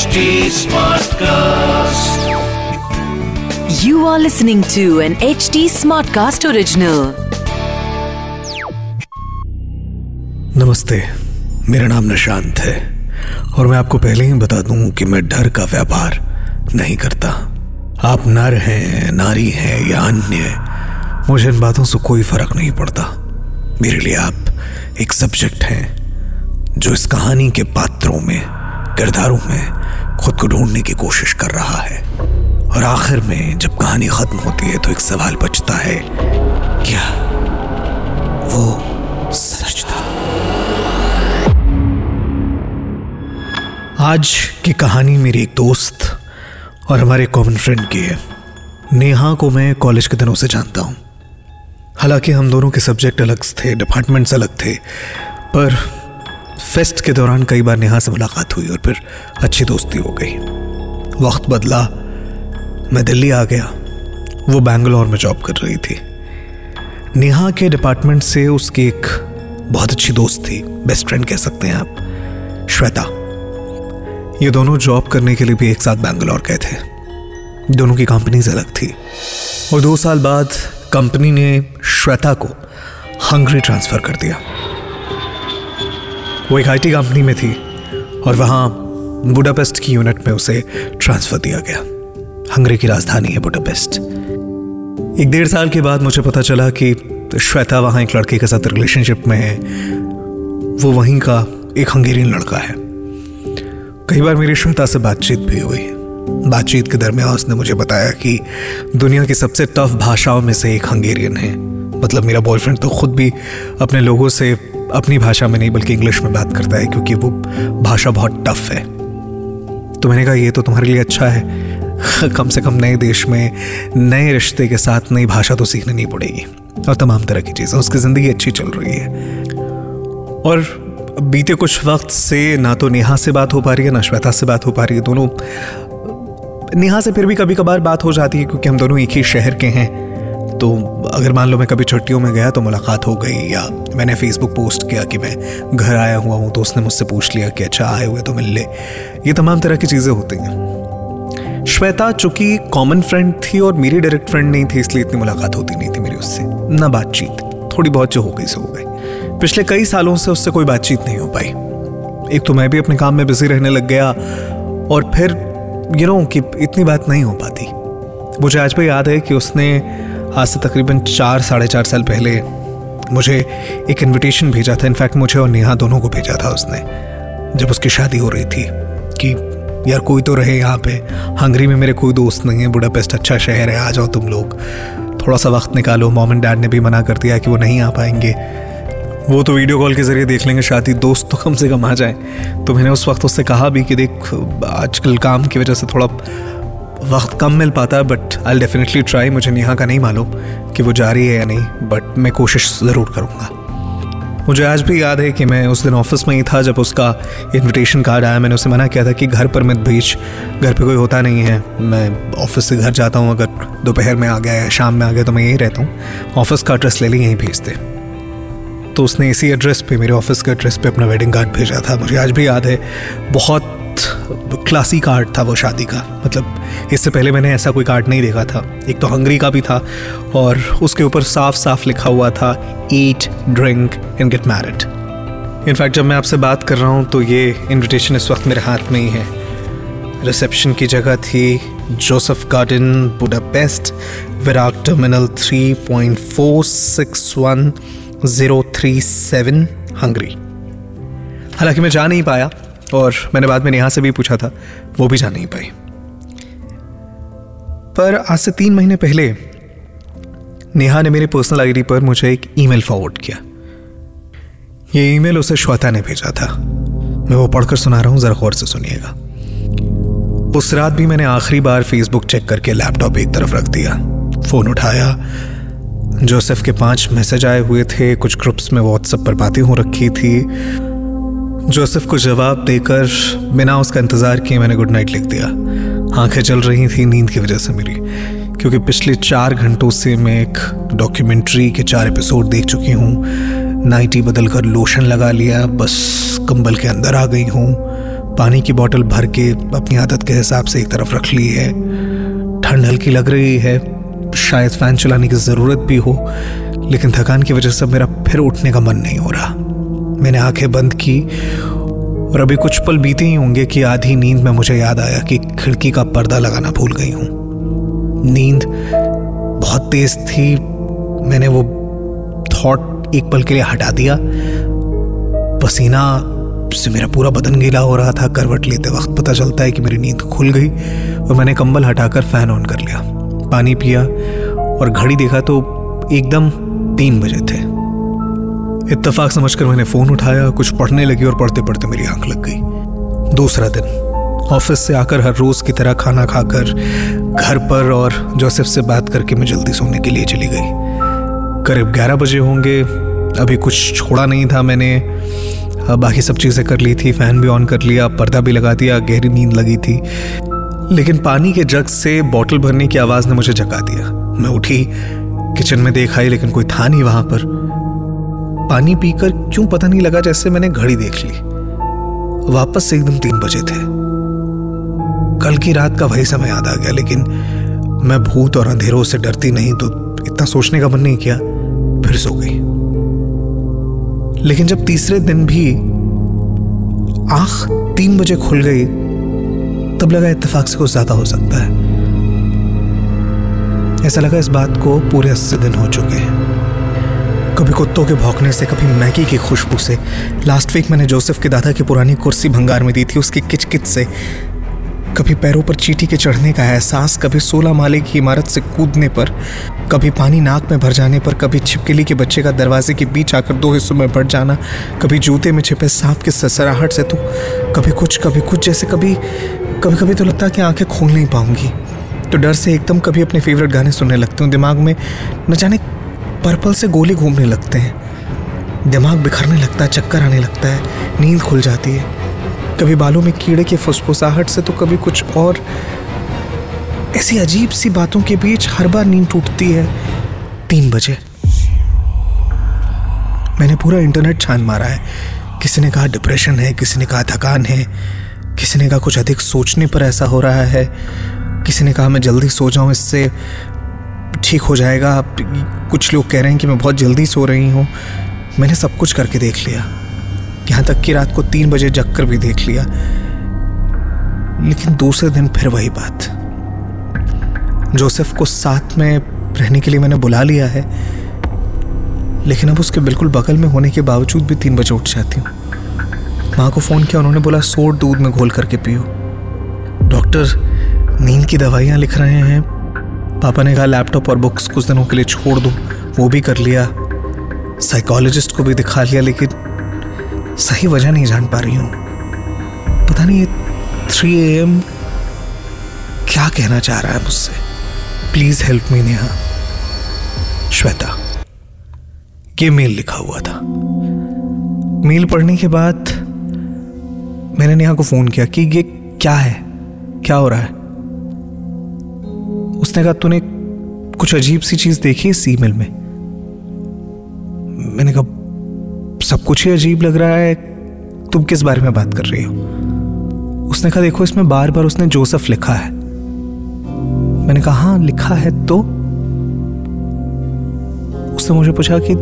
HD Smartcast. You are listening to an HD Smartcast original. नमस्ते मेरा नाम निशांत है और मैं आपको पहले ही बता दूँ कि मैं डर का व्यापार नहीं करता आप नर हैं नारी हैं या अन्य मुझे इन बातों से कोई फ़र्क नहीं पड़ता मेरे लिए आप एक सब्जेक्ट हैं जो इस कहानी के पात्रों में किरदारों में खुद को ढूँढने की कोशिश कर रहा है। और आखिर में जब कहानी खत्म होती है तो एक सवाल बचता है, क्या वो सच था? आज की कहानी मेरी एक दोस्त और हमारे कॉमन फ्रेंड की है। नेहा को मैं कॉलेज के दिनों से जानता हूँ। हालाँकि हम दोनों के सब्जेक्ट अलग थे डिपार्टमेंट्स अलग थे, पर फेस्ट के दौरान कई बार नेहा से मुलाकात हुई और फिर अच्छी दोस्ती हो गई। वक्त बदला। मैं दिल्ली आ गया। वो बैंगलोर में जॉब कर रही थी। नेहा के डिपार्टमेंट से उसकी एक बहुत अच्छी दोस्त थी बेस्ट फ्रेंड कह सकते हैं आप, श्वेता। ये दोनों जॉब करने के लिए भी एक साथ बैंगलोर गए थे। दोनों की कंपनीज़ अलग थी। और दो साल बाद कंपनी ने श्वेता को हंगरी ट्रांसफ़र कर दिया। वो एक आईटी कंपनी में थी और वहाँ बुडापेस्ट की यूनिट में उसे ट्रांसफ़र दिया गया। हंगरी की राजधानी है बुडापेस्ट एक डेढ़ साल के बाद मुझे पता चला कि श्वेता वहाँ एक लड़के के साथ रिलेशनशिप में है। वो वहीं का एक हंगेरियन लड़का है। कई बार मेरी श्वेता से बातचीत भी हुई। बातचीत के दरमियान उसने मुझे बताया कि दुनिया की सबसे टफ भाषाओं में से एक हंगेरियन है। मतलब मेरा बॉयफ्रेंड तो खुद भी अपने लोगों से अपनी भाषा में नहीं, बल्कि इंग्लिश में बात करता है, क्योंकि वो भाषा बहुत टफ है। तो मैंने कहा, ये तो तुम्हारे लिए अच्छा है। कम से कम नए देश में नए रिश्ते के साथ नई भाषा तो सीखनी नहीं पड़ेगी। और तमाम तरह की चीज़ें, उसकी ज़िंदगी अच्छी चल रही है। और बीते कुछ वक्त से ना तो नेहा से बात हो पा रही है, ना श्वेता से बात हो पा रही है, दोनों। नेहा से फिर भी कभी कभार बात हो जाती है, क्योंकि हम दोनों एक ही शहर के हैं। तो अगर मान लो मैं कभी छुट्टियों में गया तो मुलाकात हो गई, या मैंने फेसबुक पोस्ट किया कि मैं घर आया हुआ हूँ तो उसने मुझसे पूछ लिया कि अच्छा आए हुए तो मिल ले। ये तमाम तरह की चीज़ें होती हैं। श्वेता चूँकि कॉमन फ्रेंड थी और मेरी डायरेक्ट फ्रेंड नहीं थी, इसलिए इतनी मुलाकात होती नहीं थी मेरी उससे। ना बातचीत, थोड़ी बहुत जो हो गई, सो हो गई। पिछले कई सालों से उससे कोई बातचीत नहीं हो पाई। एक तो मैं भी अपने काम में बिज़ी रहने लग गया और फिर यू नो कि इतनी बात नहीं हो पाती। मुझे आज भी याद है कि उसने आज से तकरीबन चार, साढ़े चार साल पहले मुझे एक इनविटेशन भेजा था। इनफैक्ट मुझे और नेहा दोनों को भेजा था उसने, जब उसकी शादी हो रही थी कि, यार, कोई तो रहे यहाँ पे। हंगरी में मेरे कोई दोस्त नहीं है। बुडापेस्ट अच्छा शहर है, आ जाओ तुम लोग। थोड़ा सा वक्त निकालो। मॉम एंड डैड ने भी मना कर दिया कि वो नहीं आ पाएँगे। वो तो वीडियो कॉल के ज़रिए देख लेंगे, शादी दोस्त तो कम से कम आ जाए। तो मैंने उस वक्त उससे कहा भी कि देख, आजकल काम की वजह से थोड़ा वक्त कम मिल पाता बट आई डेफिनेटली ट्राई मुझे नेहा का नहीं मालूम कि वो जा रही है या नहीं बट मैं कोशिश ज़रूर करूँगा। मुझे आज भी याद है कि मैं उस दिन ऑफ़िस में ही था जब उसका इनविटेशन कार्ड आया। मैंने उसे मना किया था कि घर पर मत भेज, घर पे कोई होता नहीं है। मैं ऑफ़िस से घर जाता हूँ, अगर दोपहर में आ गया या शाम में आ गया तो मैं यहीं रहता हूँ। ऑफ़िस का एड्रेस ले ली, यहीं भेज दे। तो उसने इसी एड्रेस पे, मेरे ऑफ़िस के एड्रेस पे अपना वेडिंग कार्ड भेजा था। मुझे आज भी याद है, बहुत क्लासी कार्ड था वो शादी का। मतलब इससे पहले मैंने ऐसा कोई कार्ड नहीं देखा था। एक तो हंगरी का भी था और उसके ऊपर साफ़ साफ़ लिखा हुआ था eat drink and get married in fact जब मैं आपसे बात कर रहा हूँ तो ये इनविटेशन इस वक्त मेरे हाथ में ही है। रिसेप्शन की जगह थी Joseph garden Budapest Virat terminal three point four six one zero three seven Hungary हालाँकि मैं जा नहीं पाया और मैंने बाद में नेहा से भी पूछा था, वो भी जा नहीं पाई। पर आज से तीन महीने पहले, नेहा ने मेरे पर्सनल आईडी पर मुझे एक ईमेल फॉरवर्ड किया। ये ईमेल उसे श्वेता ने भेजा था। मैं वो पढ़कर सुना रहा हूँ, जरा गौर से सुनिएगा। उस रात भी मैंने आखिरी बार फेसबुक चेक करके लैपटॉप एक तरफ़ रख दिया। फ़ोन उठाया। जोसेफ के पाँच मैसेज आए हुए थे, कुछ ग्रुप्स में व्हाट्सएप पर बातें हो रखी थी। जोसेफ को जवाब देकर बिना उसका इंतज़ार किए मैंने गुड नाइट लिख दिया। आँखें चल रही थी, नींद की वजह से मेरी, क्योंकि पिछले चार घंटों से मैं एक डॉक्यूमेंट्री के चार एपिसोड देख चुकी हूँ। नाइटी बदल कर लोशन लगा लिया, बस कंबल के अंदर आ गई हूँ। पानी की बोतल भर के अपनी आदत के हिसाब से एक तरफ़ रख ली है। ठंड हल्की लग रही है, शायद फ़ैन चलाने की ज़रूरत भी हो, लेकिन थकान की वजह से मेरा फिर उठने का मन नहीं हो रहा। मैंने आँखें बंद की और अभी कुछ पल बीते ही होंगे कि आधी नींद में मुझे याद आया कि खिड़की का पर्दा लगाना भूल गई हूँ। नींद बहुत तेज थी। मैंने वो थॉट एक पल के लिए हटा दिया। पसीना से मेरा पूरा बदन गीला हो रहा था। करवट लेते वक्त पता चलता है कि मेरी नींद खुल गई और मैंने कंबल हटाकर फ़ैन ऑन कर लिया। पानी पिया और घड़ी देखा तो एकदम तीन बजे थे। इत्तेफाक समझकर मैंने फ़ोन उठाया, कुछ पढ़ने लगी और पढ़ते पढ़ते मेरी आँख लग गई। दूसरा दिन, ऑफ़िस से आकर हर रोज की तरह खाना खाकर घर पर और जोसेफ से बात करके मैं जल्दी सोने के लिए चली गई। करीब ग्यारह बजे होंगे, अभी कुछ छोड़ा नहीं था मैंने। बाकी सब चीज़ें कर ली थी, फ़ैन भी ऑन कर लिया, पर्दा भी लगा दिया, गहरी नींद लगी थी। लेकिन पानी के जग से बोतल भरने की आवाज़ ने मुझे जगा दिया। मैं उठी, किचन में देख आई, लेकिन कोई था नहीं वहाँ पर। पानी पीकर क्यों पता नहीं लगा जैसे मैंने घड़ी देख ली। वापस से एकदम तीन बजे थे। कल की रात का वही समय याद आ गया, लेकिन मैं भूत और अंधेरों से डरती नहीं तो इतना सोचने का मन नहीं किया, फिर सो गई। लेकिन जब तीसरे दिन भी आँख तीन बजे खुल गई, तब लगा इत्तेफाक से कुछ ज़्यादा हो सकता है। ऐसा लगा इस बात को पूरे अस्सी दिन हो चुके हैं। कभी कुत्तों के भौंकने से, कभी मैगी की खुशबू से। लास्ट वीक मैंने जोसेफ के दादा की पुरानी कुर्सी भंगार में दी थी, उसकी किचकिच से। कभी पैरों पर चीटी के चढ़ने का एहसास, कभी सोलह माले की इमारत से कूदने पर, कभी पानी नाक में भर जाने पर, कभी छिपकली के बच्चे का दरवाजे के बीच आकर दो हिस्सों में बढ़ जाना, कभी जूते में छिपे सांप की ससराहट से तो कभी कुछ कभी कुछ जैसे कभी कभी कभी तो लगता है कि आँखें खोल नहीं पाऊँगी। तो डर से एकदम कभी अपने फेवरेट गाने सुनने लगती हूँ, दिमाग में न जाने पर्पल से गोली घूमने लगते हैं। दिमाग बिखरने लगता है, चक्कर आने लगता है, नींद खुल जाती है। कभी बालों में कीड़े की फुसफुसाहट से तो कभी कुछ और। ऐसी अजीब सी बातों के बीच हर बार नींद टूटती है। तीन बजे। मैंने पूरा इंटरनेट छान मारा है। किसी ने कहा डिप्रेशन है, किसी ने कहा थकान है, किसी ने कहा कुछ अधिक सोचने पर ऐसा हो रहा है। किसी ने कहा मैं जल्दी सो जाऊँ, इससे ठीक हो जाएगा। कुछ लोग कह रहे हैं कि मैं बहुत जल्दी सो रही हूँ। मैंने सब कुछ करके देख लिया। यहाँ तक कि रात को तीन बजे जग कर भी देख लिया। लेकिन दूसरे दिन फिर वही बात। जोसेफ को साथ में रहने के लिए मैंने बुला लिया है। लेकिन अब उसके बिल्कुल बगल में होने के बावजूद भी तीन बजे उठ जाती हूँ। माँ को फ़ोन किया, उन्होंने बोला सोट दूध में घोल करके पियो। डॉक्टर, नींद की दवाइयाँ लिख रहे हैं। पापा ने कहा, लैपटॉप और बुक्स कुछ दिनों के लिए छोड़ दो। वो भी कर लिया। साइकोलॉजिस्ट को भी दिखा लिया, लेकिन सही वजह नहीं जान पा रही हूँ। पता नहीं ये थ्री एम क्या कहना चाह रहा है मुझसे। Please help me Neha. Shweta, ये मेल लिखा हुआ था। मेल पढ़ने के बाद मैंने नेहा को फ़ोन किया कि ये क्या है? क्या हो रहा है? उसने कहा, तूने कुछ अजीब सी चीज़ देखी इस ईमेल में? मैंने कहा, सब कुछ ही अजीब लग रहा है। तुम किस बारे में बात कर रही हो? उसने कहा, देखो, इसमें बार बार उसने जोसेफ लिखा है। मैंने कहा हाँ लिखा है तो? उसने मुझे पूछा कि,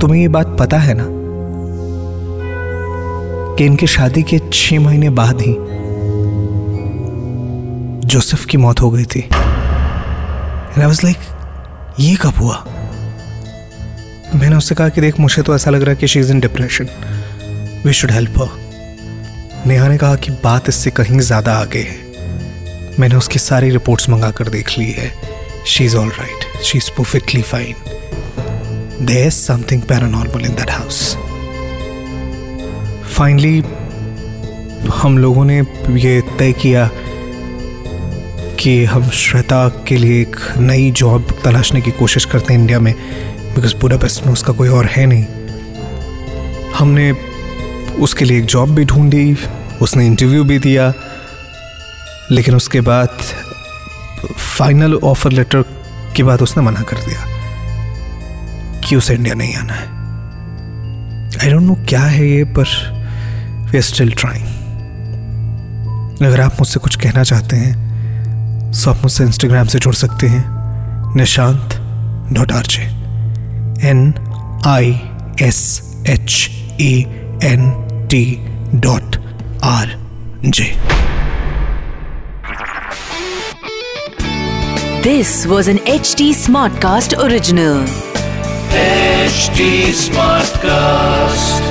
तुम्हें ये बात पता है ना, कि इनकी शादी के छह महीने बाद ही जोसेफ की मौत हो गई थी? आई वाज लाइक ये कब हुआ? मैंने उससे कहा कि देख, मुझे तो ऐसा लग रहा है कि she is in depression we should help her Neha ने कहा कि बात इससे कहीं ज़्यादा आगे है. मैंने उसकी सारी रिपोर्ट्स मंगा कर देख ली है. She is all right she is perfectly fine there is something paranormal in that house finally हम लोगों ने ये तय किया कि हम श्वेता के लिए एक नई जॉब तलाशने की कोशिश करते हैं इंडिया में बिकॉज़ बुडापेस्ट में उसका कोई और है नहीं। हमने उसके लिए एक जॉब भी ढूंढी, उसने इंटरव्यू भी दिया, लेकिन उसके बाद फाइनल ऑफ़र लेटर के बाद उसने मना कर दिया कि उसे इंडिया नहीं आना है। आई डोंट नो क्या है ये, पर वी आर स्टिल ट्राइंग अगर आप मुझसे कुछ कहना चाहते हैं तो आप मुझसे इंस्टाग्राम से जुड़ सकते हैं Nishant dot R J N I S H A N T dot R J This was an HT Smartcast original. Smart Smartcast.